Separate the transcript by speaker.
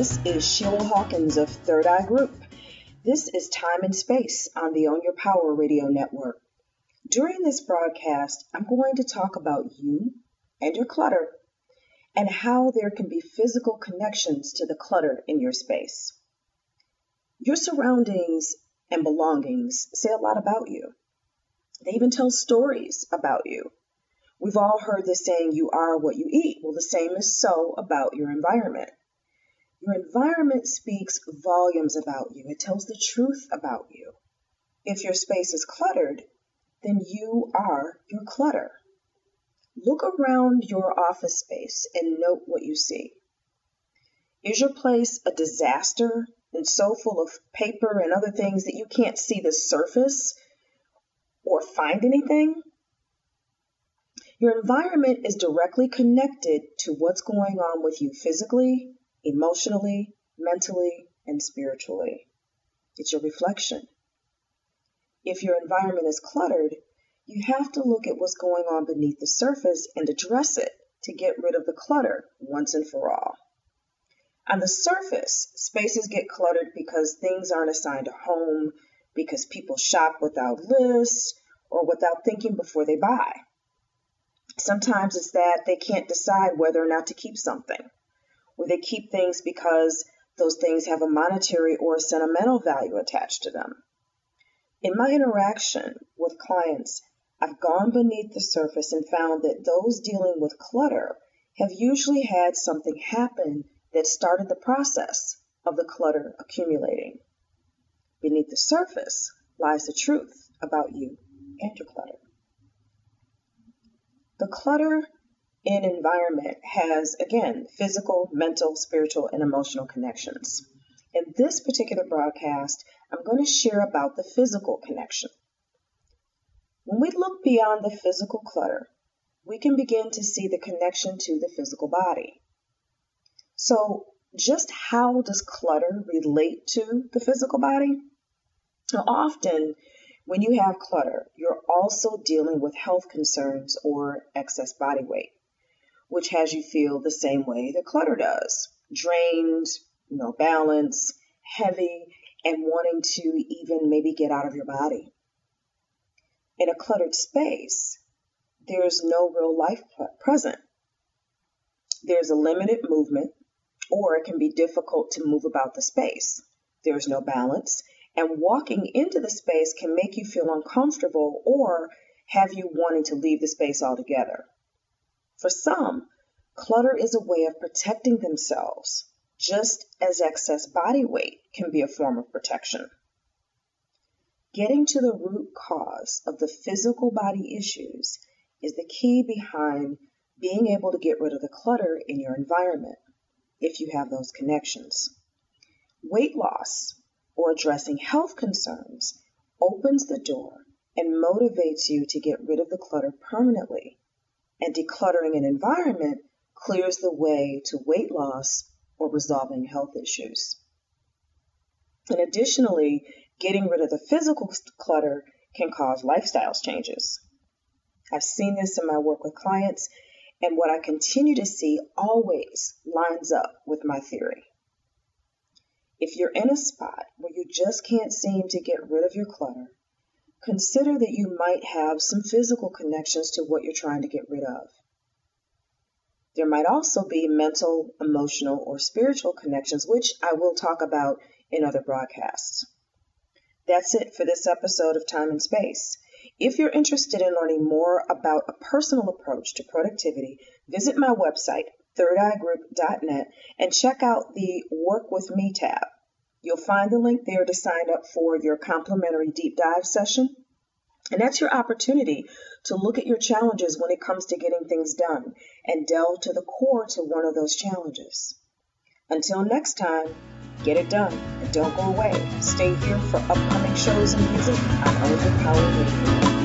Speaker 1: This is Sheila Hawkins of Third Eye Group. This is Time and Space on the Own Your Power Radio Network. During this broadcast, I'm going to talk about you and your clutter and how there can be physical connections to the clutter in your space. Your surroundings and belongings say a lot about you. They even tell stories about you. We've all heard the saying, you are what you eat. Well, the same is so about your environment. Your environment speaks volumes about you. It tells the truth about you. If your space is cluttered, then you are your clutter. Look around your office space and note what you see. Is your place a disaster and so full of paper and other things that you can't see the surface or find anything? Your environment is directly connected to what's going on with you physically, emotionally, mentally, and spiritually. It's your reflection. If your environment is cluttered, you have to look at what's going on beneath the surface and address it to get rid of the clutter once and for all. On the surface, spaces get cluttered because things aren't assigned a home, because people shop without lists, or without thinking before they buy. Sometimes it's that they can't decide whether or not to keep something, or they keep things because those things have a monetary or a sentimental value attached to them. In my interaction with clients, I've gone beneath the surface and found that those dealing with clutter have usually had something happen that started the process of the clutter accumulating. Beneath the surface lies the truth about you and your clutter. The clutter in environment has, again, physical, mental, spiritual, and emotional connections. In this particular broadcast, I'm going to share about the physical connection. When we look beyond the physical clutter, we can begin to see the connection to the physical body. So, just how does clutter relate to the physical body? Now, often when you have clutter, you're also dealing with health concerns or excess body weight, which has you feel the same way that clutter does drained, no balance, heavy, and wanting to even maybe get out of your body. In a cluttered space, there's no real life present. There's a limited movement, or it can be difficult to move about the space. There's no balance, and walking into the space can make you feel uncomfortable or have you wanting to leave the space altogether. For some, clutter is a way of protecting themselves, just as excess body weight can be a form of protection. Getting to the root cause of the physical body issues is the key behind being able to get rid of the clutter in your environment if you have those connections. Weight loss or addressing health concerns opens the door and motivates you to get rid of the clutter permanently. And decluttering an environment clears the way to weight loss or resolving health issues. And additionally, Getting rid of the physical clutter can cause lifestyle changes. I've seen this in my work with clients, and what I continue to see always lines up with my theory. If you're in a spot where you just can't seem to get rid of your clutter, consider that you might have some physical connections to what you're trying to get rid of. There might also be mental, emotional, or spiritual connections, which I will talk about in other broadcasts. That's it for this episode of Time and Space. If you're interested in learning more about a personal approach to productivity, visit my website, thirdeyeGroup.net, and check out the Work With Me tab. You'll find the link there to sign up for your complimentary deep dive session. And that's your opportunity to look at your challenges when it comes to getting things done and delve to the core to one of those challenges. Until next time, Get it done and don't go away. Stay here for upcoming shows and music on Power Radio.